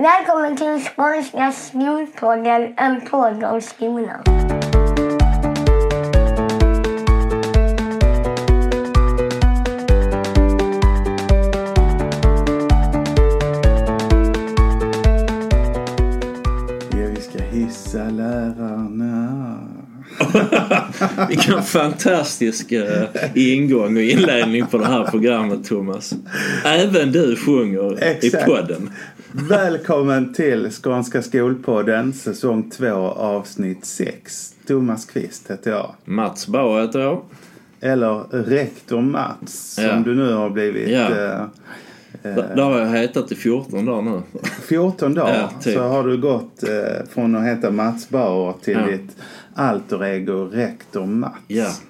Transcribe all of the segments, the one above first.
Välkommen till Skånska skolpodden, en podd om skolan. Ja, vi ska hissa lärarna. Vilken fantastisk eh, ingång och inledning på det här programmet Thomas. Även du sjunger i Exakt. podden. Välkommen till Skånska skolpodden, säsong 2, avsnitt 6. Thomas Kvist heter jag. Mats Bauer heter jag. Eller rektor Mats, som Ja. du nu har blivit Ja. eh, Det det har jag hetat i 14 dagar nu. 14 dagar. Ja, typ. Så har du gått eh, från att heta Mats Bauer till Ja. ditt alter ego rektor Mats.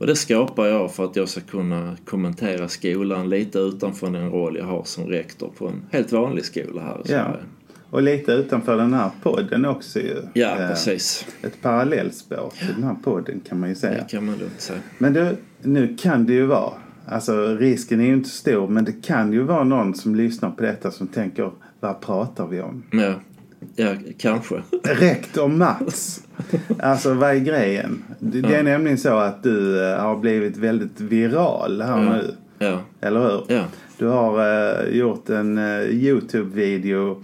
Och det skapar jag för att jag ska kunna kommentera skolan lite utanför den roll jag har som rektor på en helt vanlig skola här i Ja. Och lite utanför den här podden också ju. Ja, Eh, precis. Ett parallellspår till den här podden kan man ju säga. Det kan man lugnt säga. Men du, nu kan det ju vara, alltså risken är ju inte stor, men det kan ju vara någon som lyssnar på detta som tänker, vad pratar vi om? Ja, ja kanske. Rektor Mats! Alltså vad är grejen? Det, det är nämligen så att du eh, har blivit väldigt viral här Ja. nu. Ja, Eller hur? ja. Du har eh, gjort en eh, Youtube-video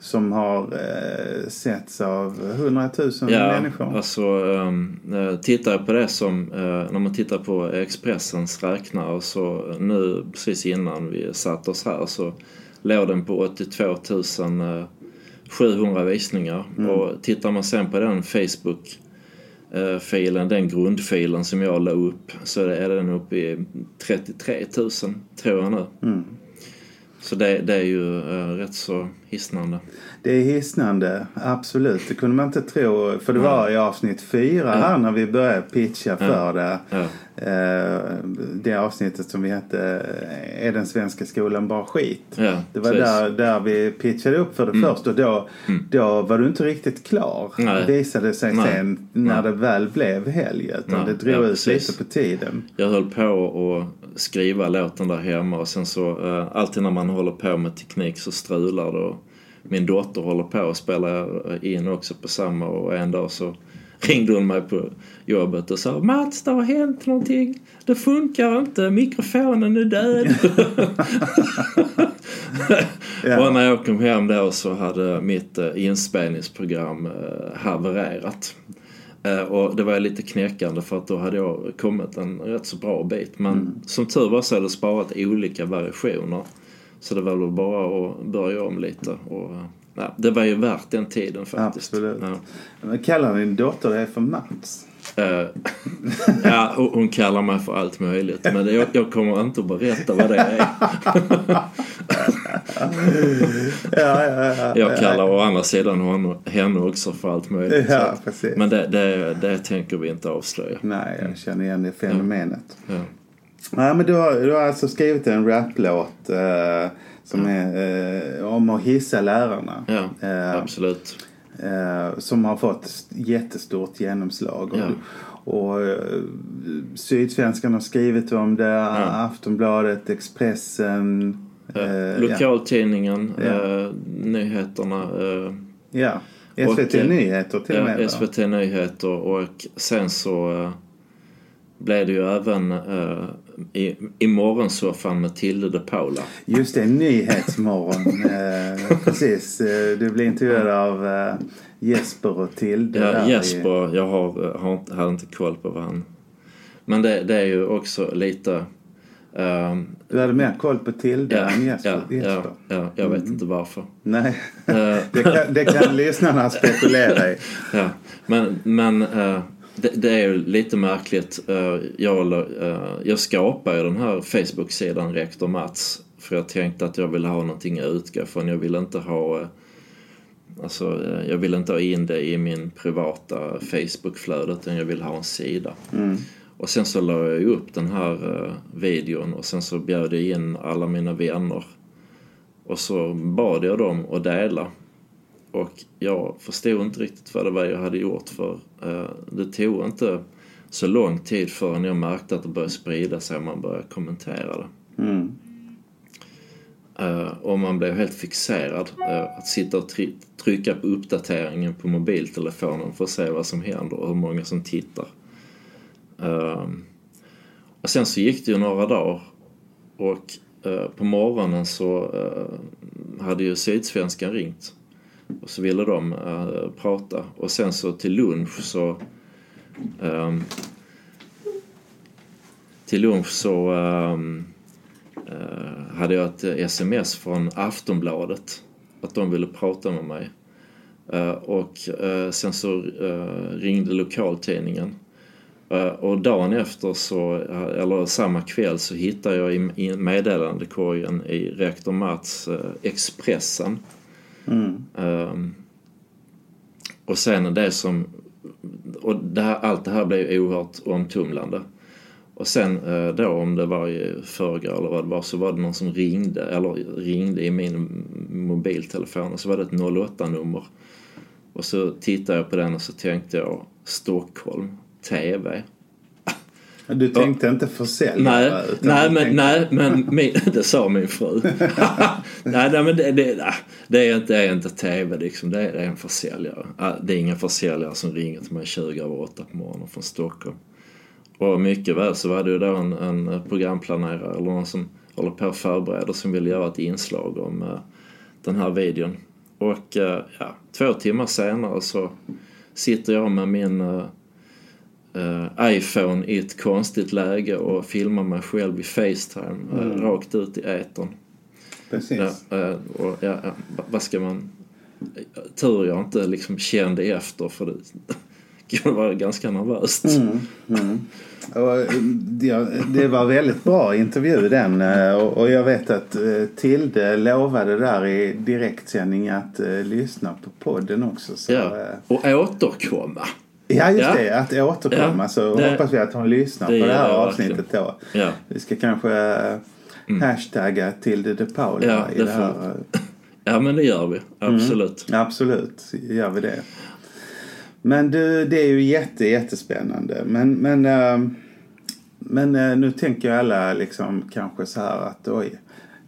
som har uh, setts av hundratusen Ja, människor. alltså um, tittar jag på det som, när man tittar på Expressens räknare så nu precis innan vi satt oss här så låg den på 82 700 visningar och tittar man sen på den Facebook filen, den grundfilen som jag la upp så är den uppe i 33 000 tror jag nu. Mm. Så det, det är ju eh, rätt så hisnande. Det är hisnande, absolut. Det kunde man inte tro. För det var i avsnitt fyra här när vi började pitcha för det. Ja. Eh, det avsnittet som vi hette Är den svenska skolan bara skit? Ja, Det var precis. där, där vi pitchade upp för det först och då, då var du inte riktigt klar. Nej. Visade sig Nej. sen när det väl blev helg. Utan Nej, det drog ja, ut precis. lite på tiden. Jag höll på att skriva låten där hemma och sen så eh, alltid när man håller på med teknik så strular det och min dotter håller på att spela in också på samma och en dag så ringde hon mig på jobbet och sa Mats det har hänt någonting. Det funkar inte, mikrofonen är död. Ja. Och när jag kom hem då så hade mitt eh, inspelningsprogram eh, havererat. Eh, Och det var lite knäckande för att då hade jag kommit en rätt så bra bit. Men Mm. som tur var så hade det sparat olika variationer. Så det var väl bara att börja om lite. Och, ja, det var ju värt den tiden faktiskt. Absolut. Ja. Men kallar din dotter dig för Mats? Eh, ja, hon kallar mig för allt möjligt. Men jag, jag kommer inte att berätta vad det är. Ja, ja, ja. Jag kallar å andra sidan hon, henne också för allt möjligt. Men det, det, det tänker vi inte avslöja. Nej, jag känner igen det fenomenet. Ja. Ja, men du har, du har alltså skrivit en raplåt eh, som är eh, om att hissa lärarna. Ja, Eh, absolut. eh, som har fått jättestort genomslag. Ja. Och, och eh, Sydsvenskan har skrivit om det, Aftonbladet, Expressen. eh, ja. Lokaltidningen, Ja. nyheterna, ja. Och, SVT eh, Nyheter till och med. ja? SVT Nyheter och sen så blev det ju även i, i morgonsoffan med Tilde de Paula. Just det, Nyhetsmorgon. eh, precis. Eh, Du blev intervjuad av eh, Jesper och Tilde. Ja, i- Jesper, jag har, har, inte- hade inte koll på vad han... Men det, det är ju också lite... ehm, Du hade mer koll på Tilde ja, än Jesper. ja, ja, Jesper. ja, jag vet inte varför. Nej, Eh, det kan, det kan lyssnarna spekulera i. Ja, men, men eh, det, det är lite märkligt. Eh, jag, eh, jag skapade den här Facebook-sidan Rektor Mats för jag tänkte att jag ville ha någonting att utgå från. Jag ville inte ha eh, Alltså, jag ville inte ha in det i min privata Facebook-flöde utan jag ville ha en sida. Mm. Och sen så la jag upp den här videon och sen så bjöd jag in alla mina vänner. Och så bad jag dem att dela. Och jag förstod inte riktigt vad det var jag hade gjort för eh, det tog inte så lång tid förrän jag märkte att det började sprida sig och man började kommentera det. Mm. Eh, och man blev helt fixerad. eh, att sitta och try- trycka på uppdateringen på mobiltelefonen för att se vad som händer och hur många som tittar. Eh, och sen så gick det ju några dagar och på morgonen så hade ju Sydsvenskan ringt. Och så ville de eh, prata. Och sen så till lunch så ehm, till lunch så ehm, eh, hade jag ett sms från Aftonbladet att de ville prata med mig. Eh, och eh, sen så eh, ringde lokaltidningen. Eh, och dagen efter så, eh, eller samma kväll så hittade jag i, i meddelandekorgen i rektor Mats Expressen Mm. Um, och sen det som, och det här, allt det här blev oerhört omtumlande. Och sen eh, då om det var i förrgår eller vad det var så var det någon som ringde, eller ringde i min mobiltelefon och så var det ett 08-nummer. Och så tittade jag på den och så tänkte jag Stockholm, TV. Du tänkte inte försäljare? Nej, utan nej, men, tänkte- nej, men min, det sa min fru. nej, nej, men det, det, det, är inte, det är inte TV liksom. Det är, det är en försäljare. Det är ingen försäljare som ringer till mig 20 över 8 på morgonen från Stockholm. Och mycket väl så var det ju då en, en programplanerare eller någon som håller på att förbereda som ville göra ett inslag om eh, den här videon. Och eh, ja, två timmar senare så sitter jag med min eh, iPhone i ett konstigt läge och filmar mig själv i Facetime eh, rakt ut i etern. Precis. Ja, eh, och, ja, ja, va- vad ska man... Tur jag inte liksom kände efter för det det var ganska nervöst. Och, eh, det, var väldigt bra intervju den eh, och jag vet att eh, Tilde lovade där i direktsändning att eh, lyssna på podden också. Så, Ja. eh, Och återkomma. Ja just Ja. det, att återkomma Ja, så det- hoppas vi att hon lyssnar det på det här avsnittet då. Ja. Vi ska kanske eh, hashtagga Tilde de Paula Mm. Ja, i det det här. får- ja, men det gör vi. Absolut. Absolut, gör vi det. Men du, det är ju jätte, jättespännande. Men, men, eh, men eh, nu tänker alla liksom kanske så här att oj,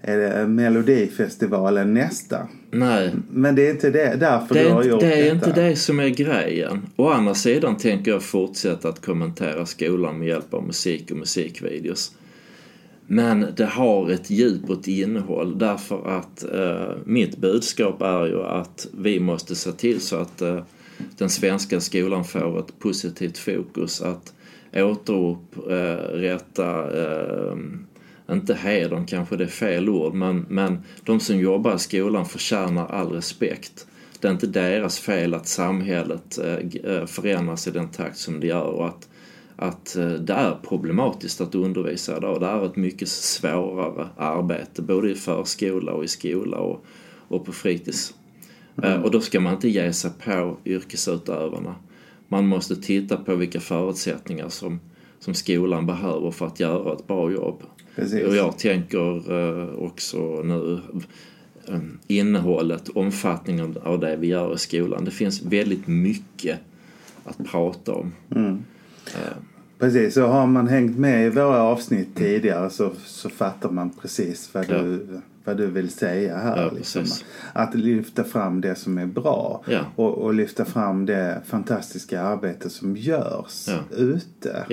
är det Melodifestivalen nästa? Nej, Men det är inte det, därför det du är, har inte, gjort det är detta. inte det som är grejen. Å andra sidan tänker jag fortsätta att kommentera skolan med hjälp av musik och musikvideos. Men det har ett djup och ett innehåll därför att eh, mitt budskap är ju att vi måste se till så att eh, den svenska skolan får ett positivt fokus. Att återupprätta, eh, inte hedern kanske det är fel ord, men, men de som jobbar i skolan förtjänar all respekt. Det är inte deras fel att samhället eh, eh, förändras i den takt som det gör och att att eh, det är problematiskt att undervisa idag. Det är ett mycket svårare arbete både i förskola och i skola och, och på fritids. Eh, Och då ska man inte ge sig på yrkesutövarna. Man måste titta på vilka förutsättningar som, som skolan behöver för att göra ett bra jobb. Precis. Och jag tänker eh, också nu eh, innehållet, omfattningen av det vi gör i skolan. Det finns väldigt mycket att prata om. Precis, så har man hängt med i våra avsnitt tidigare så, så fattar man precis vad Ja. du, vad du vill säga här. Ja, liksom. Att lyfta fram det som är bra Ja. och, och lyfta fram det fantastiska arbete som görs ute.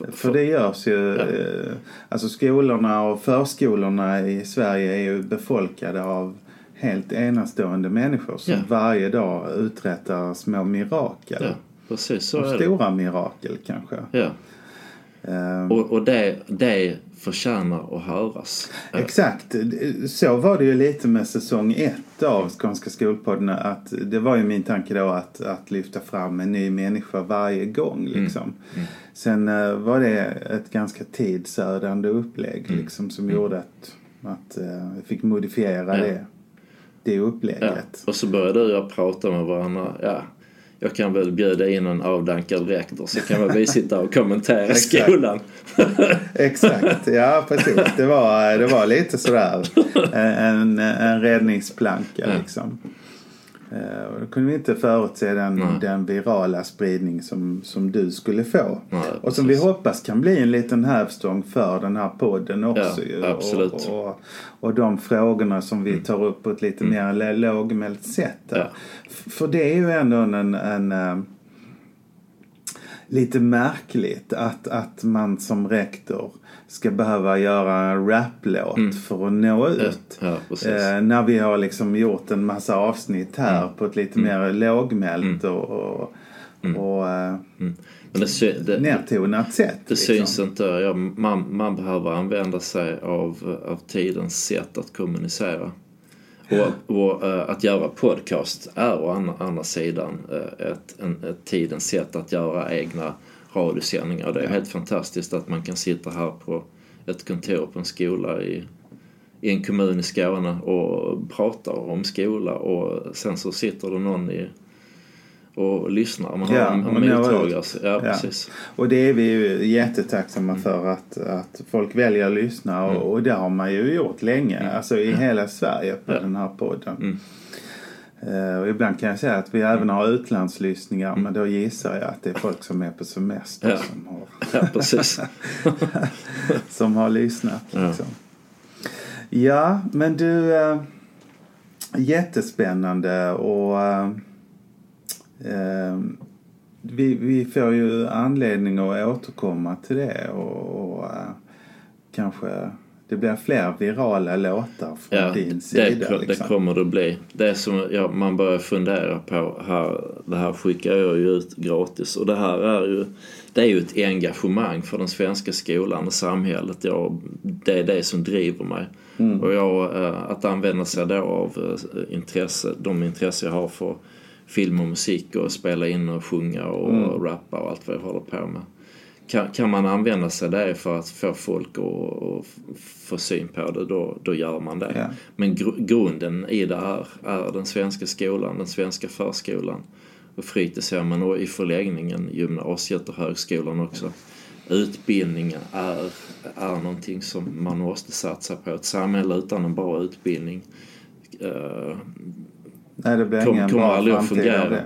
Ja. För det görs ju, eh, alltså skolorna och förskolorna i Sverige är ju befolkade av helt enastående människor som Ja. varje dag uträttar små mirakel. Ja, precis så Och stora mirakel kanske. Ja. Ehm, Och, och det, det förtjänar att höras. Eh, Exakt. Så var det ju lite med säsong ett av Skånska skolpodden. Att det var ju min tanke då att, att lyfta fram en ny människa varje gång. Liksom. Sen eh, var det ett ganska tidsödande upplägg liksom, som gjorde att, att eh, jag fick modifiera Ja. det, det Ja. upplägget. Och så började du och jag prata med varandra. Ja, jag kan väl bjuda in en avdankad rektor så kan väl vi sitta och kommentera skolan. Exakt, ja precis. Det var, det var lite sådär en, en räddningsplanka liksom. Eh, och då kunde vi inte förutse den, Nej. den virala spridning som, som du skulle få. Nej, och som vi precis. hoppas kan bli en liten hävstång för den här podden också. Ja. Och, och, och de frågorna som vi tar upp på ett lite mer l- lågmält sätt. Mm. Ja. För det är ju ändå en, en eh, lite märkligt att, att man som rektor ska behöva göra en raplåt för att nå ut. Mm. Ja, precis. Eh, när vi har liksom gjort en massa avsnitt här Mm. på ett lite mer lågmält och, och, och eh, Men det, sy- det, nedtonat sätt. Det liksom. syns inte. Ja, man, man behöver använda sig av, av tidens sätt att kommunicera. Och, och eh, att göra podcast är å andra, andra sidan eh, ett, en, ett tidens sätt att göra egna radiosändningar. Det är helt fantastiskt att man kan sitta här på ett kontor på en skola i, i en kommun i Skåne och prata om skola och sen så sitter det någon i och lyssnar. Man har Ja, en, och en når mottagare. Ja, Ja. Och det är vi ju jättetacksamma för att, att folk väljer att lyssna och, och det har man ju gjort länge. Alltså i hela Sverige på den här podden. Mm. Eh, och ibland kan jag säga att vi även har utlandslyssningar men då gissar jag att det är folk som är på semester Ja. som, har, Ja, precis. som har lyssnat. Ja. Liksom. Ja, men du... Eh, jättespännande och... Eh, vi, vi får ju anledning att återkomma till det och, och kanske det blir fler virala låtar från Ja, din det, sida. ko- liksom. det kommer det bli. Det som ja, man börjar fundera på här, det här skickar jag ju ut gratis och det här är ju, det är ju ett engagemang för den svenska skolan och samhället. Jag, det är det som driver mig. Mm. Och jag, eh, att använda sig då av eh, intresse, de intresse jag har för film och musik och spela in och sjunga och Mm. rappa och allt vad jag håller på med. Kan, kan man använda sig det för att få folk att, få syn på det, då, då gör man det. Ja. Men gr- grunden i det här är den svenska skolan, den svenska förskolan och fritidshemmen och i förlängningen gymnasiet och högskolan också. Utbildningen är, är någonting som man måste satsa på. Ett samhälle utan en bra utbildning eh, Nej, det blir Kom- ingen kommer bra aldrig att fungera.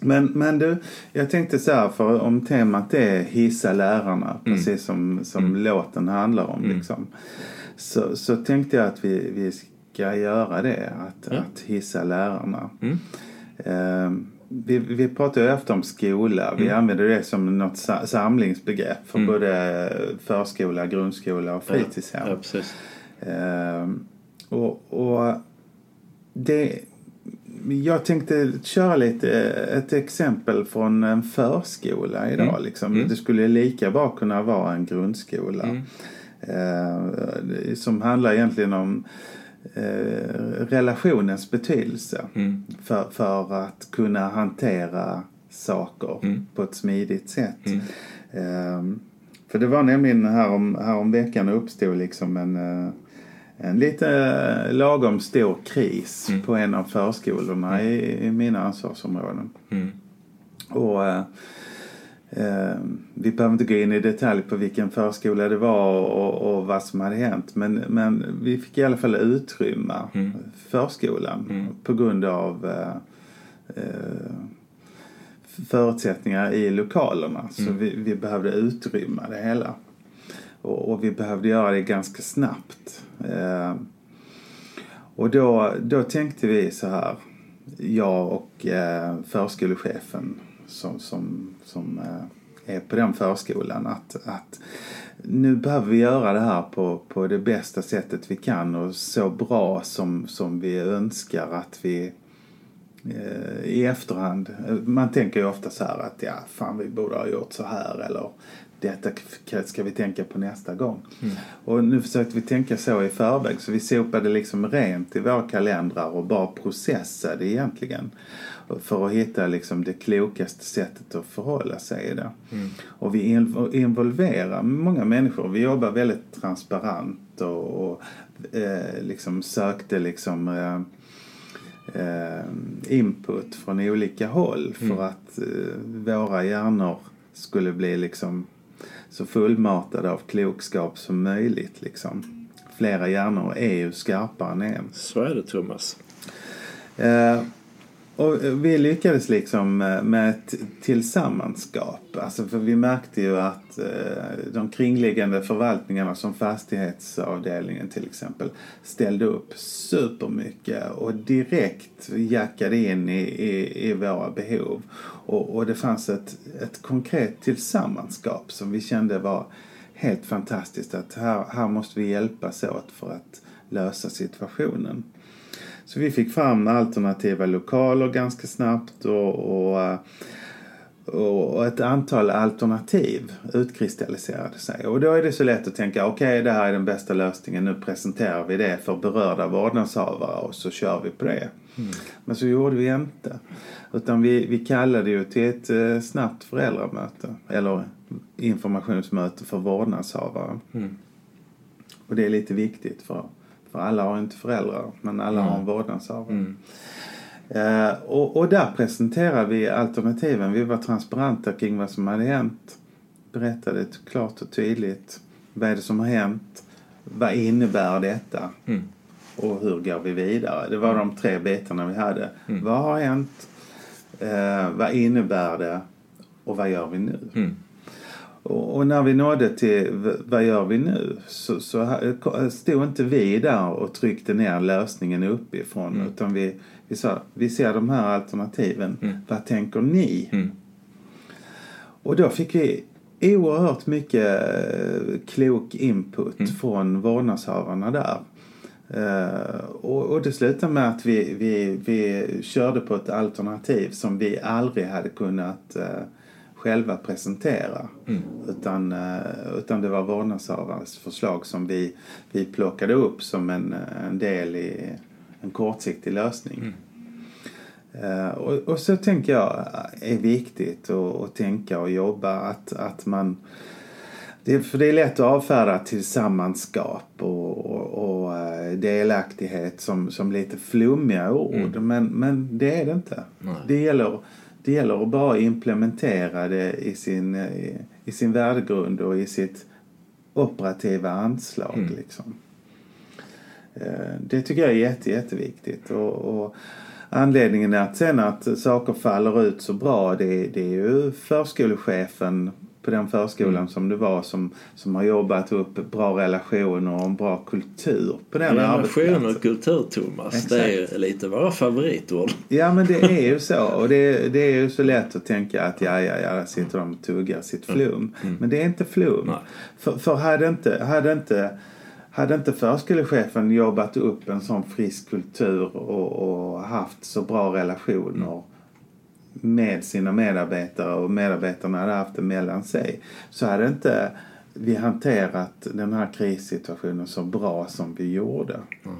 Men, men du, jag tänkte så här, för om temat är hissa lärarna, Mm. precis som, som låten handlar om, liksom, så, så tänkte jag att vi, vi ska göra det, att, Ja. att hissa lärarna. Mm. Eh, vi, vi pratar ju ofta om skola. Vi använder det som något sa- samlingsbegrepp för Mm. både förskola, grundskola och fritidshem. Ja, precis. Ehm, och, och det, jag tänkte köra lite ett exempel från en förskola idag. Mm. Liksom. Mm. Det skulle lika bra kunna vara en grundskola. Mm. Eh, som handlar egentligen om eh, relationens betydelse Mm. för, för att kunna hantera saker Mm. på ett smidigt sätt. Mm. Ehm, för det var nämligen här om, här om veckan uppstod liksom en, eh, en lite lagom stor kris Mm. på en av förskolorna i, i mina ansvarsområden. Mm. Och eh, eh, vi behöver inte gå in i detalj på vilken förskola det var och, och vad som hade hänt. Men, men vi fick i alla fall utrymma Mm. förskolan Mm. på grund av eh, eh, förutsättningar i lokalerna. Så Mm. vi, vi behövde utrymma det hela. Och, och vi behövde göra det ganska snabbt. Eh, och då, då tänkte vi så här, jag och eh, förskolechefen som, som, som eh, är på den förskolan att, att nu behöver vi göra det här på, på det bästa sättet vi kan och så bra som, som vi önskar att vi eh, i efterhand. Man tänker ju ofta så här att ja, fan vi borde ha gjort så här eller detta ska vi tänka på nästa gång. Och nu försökte vi tänka så i förväg så vi sopade liksom rent i våra kalendrar och bara processade egentligen. För att hitta liksom det klokaste sättet att förhålla sig i det. Och vi inv- involverar många människor. Vi jobbar väldigt transparent och, och eh, liksom sökte liksom eh, eh, input från olika håll för att eh, våra hjärnor skulle bli liksom så fullmatade av klokskap som möjligt. Liksom. Flera hjärnor är ju skarpare än en. Så är det Thomas. Eh, och eh, vi lyckades liksom eh, med ett tillsammanskap. Alltså för vi märkte ju att eh, de kringliggande förvaltningarna som fastighetsavdelningen till exempel ställde upp supermycket och direkt jackade in i, i, i våra behov. Och, och det fanns ett, ett konkret tillsammanskap som vi kände var helt fantastiskt. Att här, här måste vi hjälpas åt för att lösa situationen. Så vi fick fram alternativa lokaler ganska snabbt och, och, och ett antal alternativ utkristalliserade sig. Och då är det så lätt att tänka okej okay, det här är den bästa lösningen, nu presenterar vi det för berörda vårdnadshavare och så kör vi på det. Mm. Men så gjorde vi inte. Utan vi, vi kallade ju till ett eh, snabbt föräldramöte eller informationsmöte för vårdnadshavare. Mm. Och det är lite viktigt för för alla har inte föräldrar, men alla mm. har en vårdnadshavare. Mm. Eh, och, och där presenterade vi alternativen. Vi var transparenta kring vad som hade hänt. Berättade klart och tydligt. Vad är det som har hänt? Vad innebär detta? Mm. Och hur går vi vidare? Det var de tre bitarna vi hade. Mm. Vad har hänt? Eh, vad innebär det? Och vad gör vi nu? Och när vi nådde till vad gör vi nu så, så stod inte vi där och tryckte ner lösningen uppifrån mm. utan vi, vi sa vi ser de här alternativen. Mm. Vad tänker ni? Mm. Och då fick vi oerhört mycket eh, klok input mm. från vårdnadshavarna där. Uh, och, och det slutade med att vi, vi, vi körde på ett alternativ som vi aldrig hade kunnat uh, själva presentera. Mm. Utan, eh, utan det var vårdnadshavarens förslag som vi, vi plockade upp som en, en del i en kortsiktig lösning. Mm. Uh, och, och, så tänker jag är viktigt att, tänka och jobba att, att man det, för det är lätt att avfärda tillsammanskap och, och, och eh, delaktighet som, som lite flummiga ord. Mm. Men, men det är det inte. Nej. Det gäller det gäller att bara implementera det i sin, i, i sin värdegrund och i sitt operativa anslag. Mm. Liksom. Eh, det tycker jag är jätte, jätteviktigt. Och, och anledningen att sen att saker faller ut så bra det, det är ju förskolechefen på den förskolan mm. som du var som, som har jobbat upp bra relationer och en bra kultur på den. Relation och kultur Thomas, Exakt. det är lite våra favoritord. Ja men det är ju så och det, det är ju så lätt att tänka att ja ja ja, där sitter de och tuggar sitt mm. flum. Mm. Men det är inte flum. Nej. För, för hade inte, hade inte hade inte förskolechefen jobbat upp en sån frisk kultur och, och haft så bra relationer mm med sina medarbetare och medarbetarna hade haft det mellan sig så hade inte vi hanterat den här krissituationen så bra som vi gjorde. Mm.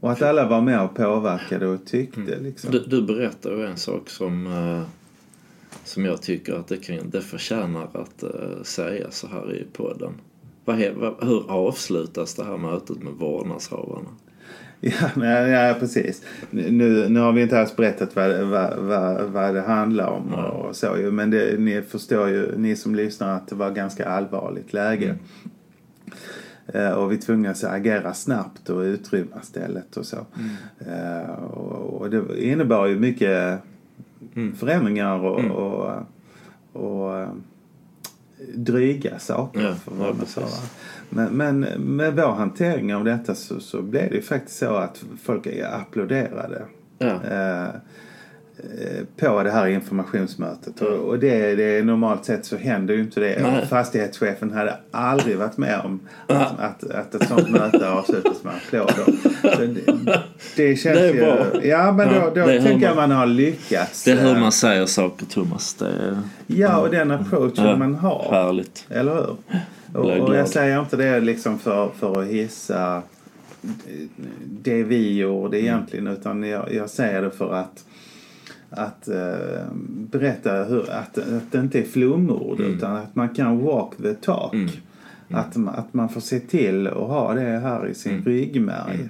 Och att alla var med och påverkade och tyckte. Mm. Liksom. Du, du berättar en sak som, uh, som jag tycker att det, kan, det förtjänar att uh, säga så här i podden. Vad, hur avslutas det här mötet med vårdnadshavarna? Ja, nej, ja precis. Nu, nu har vi inte alls berättat vad, vad, vad, vad det handlar om mm. och så ju. Men det, ni förstår ju, ni som lyssnar, att det var ganska allvarligt läge. Mm. Uh, och vi tvingades agera snabbt och utrymma stället och så. Mm. Uh, och, och, det innebar ju mycket mm. förändringar och, mm. och, och, och dryga saker ja, för vårdnadshavare. Ja, men, men med vår hantering av detta så, så blev det ju faktiskt så att folk applåderade. Ja. Eh, Eh, på det här informationsmötet. Mm. Och det, det, normalt sett så händer ju inte det. Nej. Fastighetschefen hade aldrig varit med om att, att, att ett sånt möte avslutas med applåder. Det, det känns det är ju... Bra. Ja men då, då tänker jag man har lyckats. Det är hur man säger saker Thomas. Det, ja och den approachen ja. man har. Härligt. Eller hur? Och, jag säger inte det liksom för, för att hissa det vi gjorde egentligen utan jag, jag säger det för att att eh, berätta hur, att, att det inte är flumord mm. utan att man kan walk the talk. Mm. Mm. Att, att man får se till att ha det här i sin mm. ryggmärg. Mm.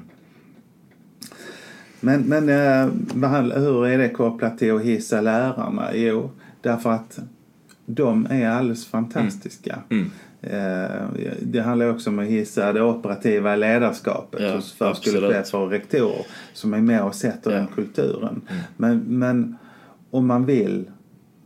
Men, men eh, hur är det kopplat till att hissa lärarna? Jo, därför att de är alldeles fantastiska. Mm. Eh, det handlar också om att hissa det operativa ledarskapet Ja, hos förskolechefer och rektorer som är med och sätter Ja. den kulturen. Mm. Men, men om man vill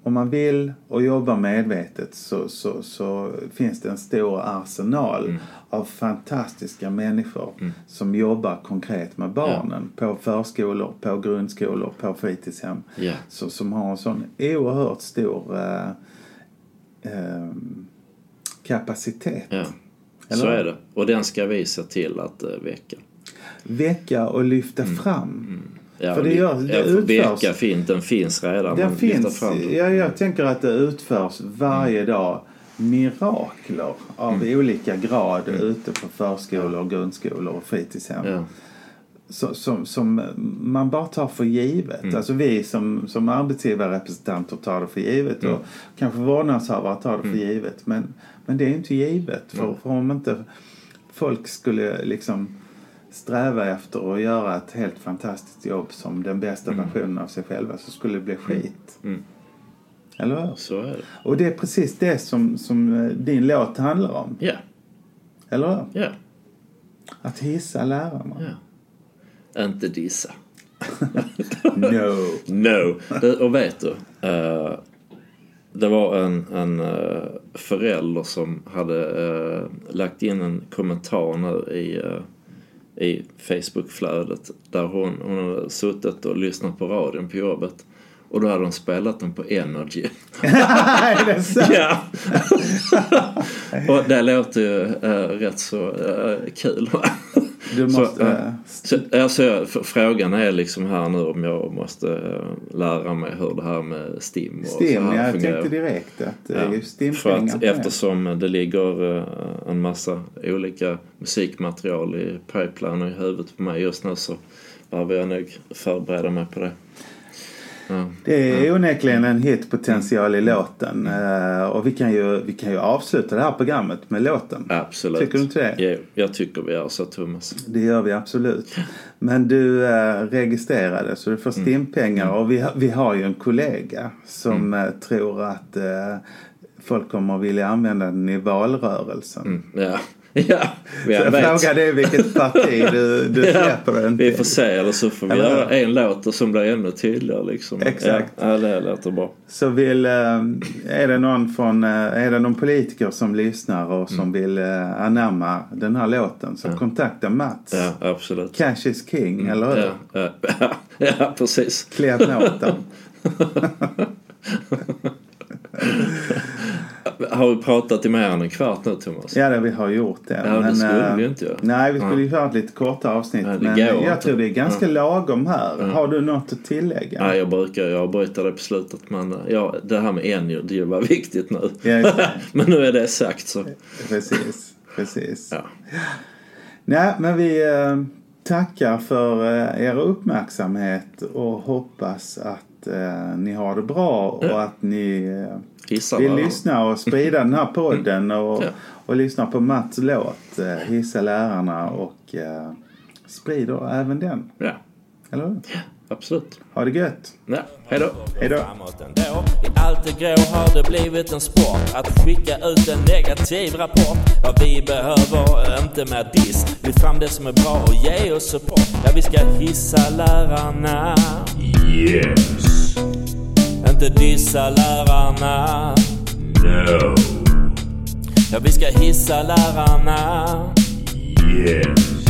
om man vill och jobbar medvetet så, så, så finns det en stor arsenal Mm. av fantastiska människor som jobbar konkret med barnen på förskolor, på grundskolor, på fritidshem. Ja. Så, som har en sån oerhört stor eh, eh, kapacitet. Ja. Eller Så är det. Och den ska vi se till att uh, väcka. Väcka och lyfta Mm. fram. Ja, För det gör- det ja, för utförs. Väcka fint, den finns redan. Lyfta finns, fram den. ja, jag tänker att det utförs varje dag mirakler av Mm. olika grad ute på förskolor, grundskolor och fritidshem. Så, som, som man bara tar för givet. Mm. Alltså vi som, som arbetsgivarrepresentanter tar det för givet Mm. och kanske vårdnadshavare tar det för givet. Men, men det är inte givet. För, Mm. för om inte folk skulle liksom sträva efter att göra ett helt fantastiskt jobb som den bästa versionen av sig själva så skulle det bli skit. Mm. Eller hur? Så är det. Och det är precis det som, som eh, din låt handlar om. Ja, Eller hur? ja, Att hissa lärarna. ja. Inte dissa. No. No. Det, och vet du. eh, det var en, en eh, förälder som hade eh, lagt in en kommentar nu i, uh, i Facebookflödet där hon, hon hade suttit och lyssnat på radion på jobbet. Och då hade de spelat den på Energy. är det sant? ja! och det låter ju rätt så kul. Du Så, måste... ja. Så, alltså, jag- f- frågan är liksom här nu om jag måste eh, lära mig hur det här med STIM och Stim, så här jag fungerar. tänkte direkt att det är ju Ja, för att eftersom det ligger eh, en massa olika musikmaterial i pipeline och i huvudet på mig just nu så behöver jag nog förbereda mig på det. Det är onekligen en hitpotential i låten. Eh, Och vi kan, ju, vi kan ju avsluta det här programmet med låten. Absolut. Tycker du inte det? Jo, jag tycker vi gör så Thomas. Det gör vi absolut. Men du är registrerade så du får Mm. stimpengar. Och vi, har- vi har ju en kollega som eh, tror att eh, folk kommer att vilja använda den i valrörelsen. Mm, ja, ja, jag vet. frågade dig vilket parti du, du Ja, släpper den vi till. får se, eller så får vi Eller göra en låt som blir ännu tydligare liksom. Exakt. Ja, ja det låter bra. Så vill, eh, är det någon från, eh, är det någon politiker som lyssnar och som Mm. vill eh, anamma den här låten så kontakta Mats. Ja, absolut. Cash is king, eller hur? Mm. Ja, ja, ja, precis. Kläm åt dem. Har vi pratat i mer än en kvart nu Thomas? Ja, det vi har gjort det. Ja, det skulle eh, vi inte göra. Nej, vi skulle ju köra ett lite kortare avsnitt. Nej, men jag inte. tror det är ganska lagom här. Har du något att tillägga? Nej, jag brukar jag avbryta det på slutet men ja, det här med en det var viktigt nu. Ja, men nu är det sagt så. Precis, precis. Ja. Nej, men vi eh, tackar för eh, er uppmärksamhet och hoppas att eh, ni har det bra och att ni eh, vill lyssna och sprida den här podden och, Ja. och lyssna på Mats låt eh, Hissa lärarna och eh, sprider även den. Ja, Eller hur? absolut. Ha det gött! Ja, hej då. Hej. I allt det grå har det blivit en sport att skicka ut en negativ rapport. Vad vi behöver, är inte mer diss. Lyft fram det som är bra och ge oss support. Ja, vi ska hissa lärarna. Yes. Inte dissa lärarna. No. Ja, vi ska hissa lärarna. Yes.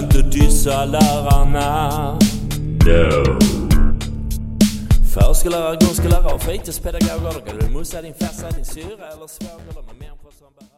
Inte dissa lärarna. No. Förskollärare, grundskollärare och fritidspedagoger. Då går du mussa din farsa, din syra eller svåger.